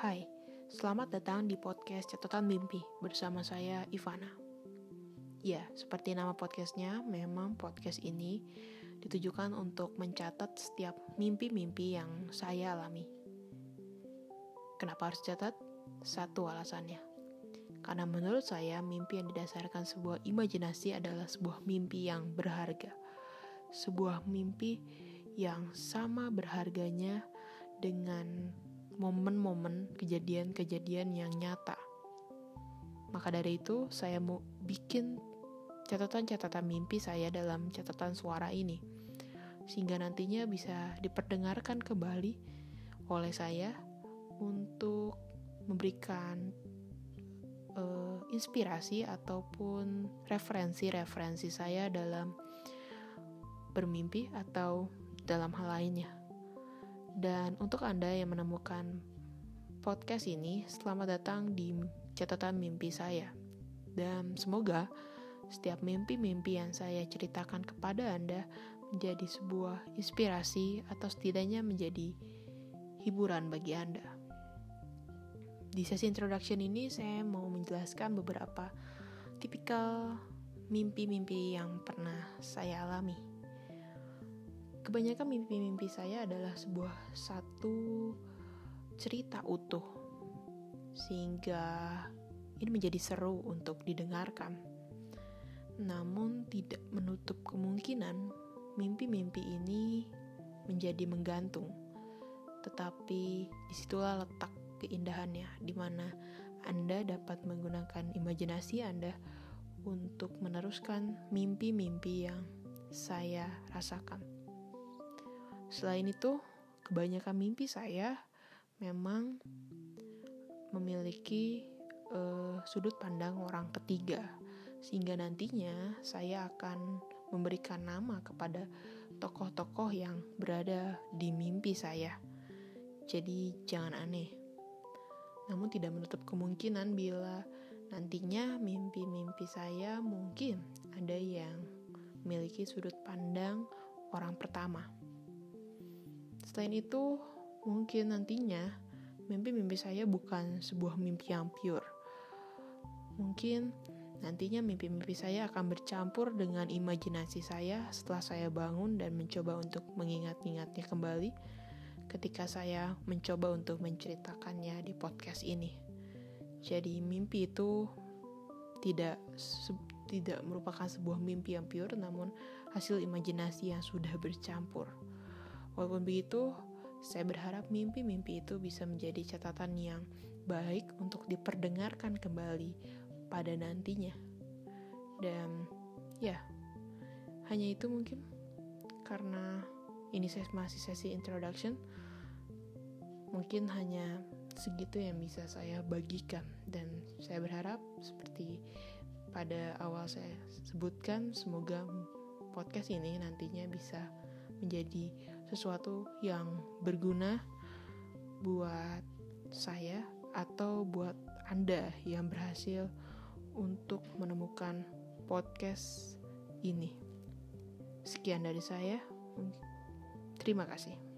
Hai, selamat datang di podcast Catatan Mimpi bersama saya Ivana. Ya, seperti nama podcastnya, memang podcast ini ditujukan untuk mencatat setiap mimpi-mimpi yang saya alami. Kenapa harus catat? Satu alasannya. Karena menurut saya, mimpi yang didasarkan sebuah imajinasi adalah sebuah mimpi yang berharga. Sebuah mimpi yang sama berharganya dengan momen-momen kejadian-kejadian yang nyata. Maka dari itu, saya mau bikin catatan-catatan mimpi saya dalam catatan suara ini, sehingga nantinya bisa diperdengarkan kembali oleh saya untuk memberikan uh, inspirasi ataupun referensi-referensi saya dalam bermimpi atau dalam hal lainnya. Dan untuk Anda yang menemukan podcast ini, selamat datang di catatan mimpi saya. Dan semoga setiap mimpi-mimpi yang saya ceritakan kepada Anda menjadi sebuah inspirasi atau setidaknya menjadi hiburan bagi Anda. Di sesi introduction ini saya mau menjelaskan beberapa tipikal mimpi-mimpi yang pernah saya alami. Kebanyakan mimpi-mimpi saya adalah sebuah satu cerita utuh sehingga ini menjadi seru untuk didengarkan namun tidak menutup kemungkinan mimpi-mimpi ini menjadi menggantung. Tetapi di situlah letak keindahannya, di mana Anda dapat menggunakan imajinasi Anda untuk meneruskan mimpi-mimpi yang saya rasakan. Selain itu, kebanyakan mimpi saya memang memiliki uh, sudut pandang orang ketiga sehingga nantinya saya akan memberikan nama kepada tokoh-tokoh yang berada di mimpi saya. Jadi jangan aneh. Namun tidak menutup kemungkinan bila nantinya mimpi-mimpi saya mungkin ada yang memiliki sudut pandang orang pertama. Selain itu, mungkin nantinya mimpi-mimpi saya bukan sebuah mimpi yang pure. Mungkin Nantinya mimpi-mimpi saya akan bercampur dengan imajinasi saya setelah saya bangun dan mencoba untuk mengingat-ingatnya kembali ketika saya mencoba untuk menceritakannya di podcast ini. Jadi mimpi itu tidak tidak merupakan sebuah mimpi yang pure namun hasil imajinasi yang sudah bercampur. Walaupun begitu, saya berharap mimpi-mimpi itu bisa menjadi catatan yang baik untuk diperdengarkan kembali pada nantinya. Dan ya, hanya itu mungkin karena ini saya masih sesi introduction. Mungkin hanya segitu yang bisa saya bagikan dan saya berharap seperti pada awal saya sebutkan semoga podcast ini nantinya bisa menjadi sesuatu yang berguna buat saya atau buat Anda yang berhasil untuk menemukan podcast ini. Sekian dari saya. Terima kasih.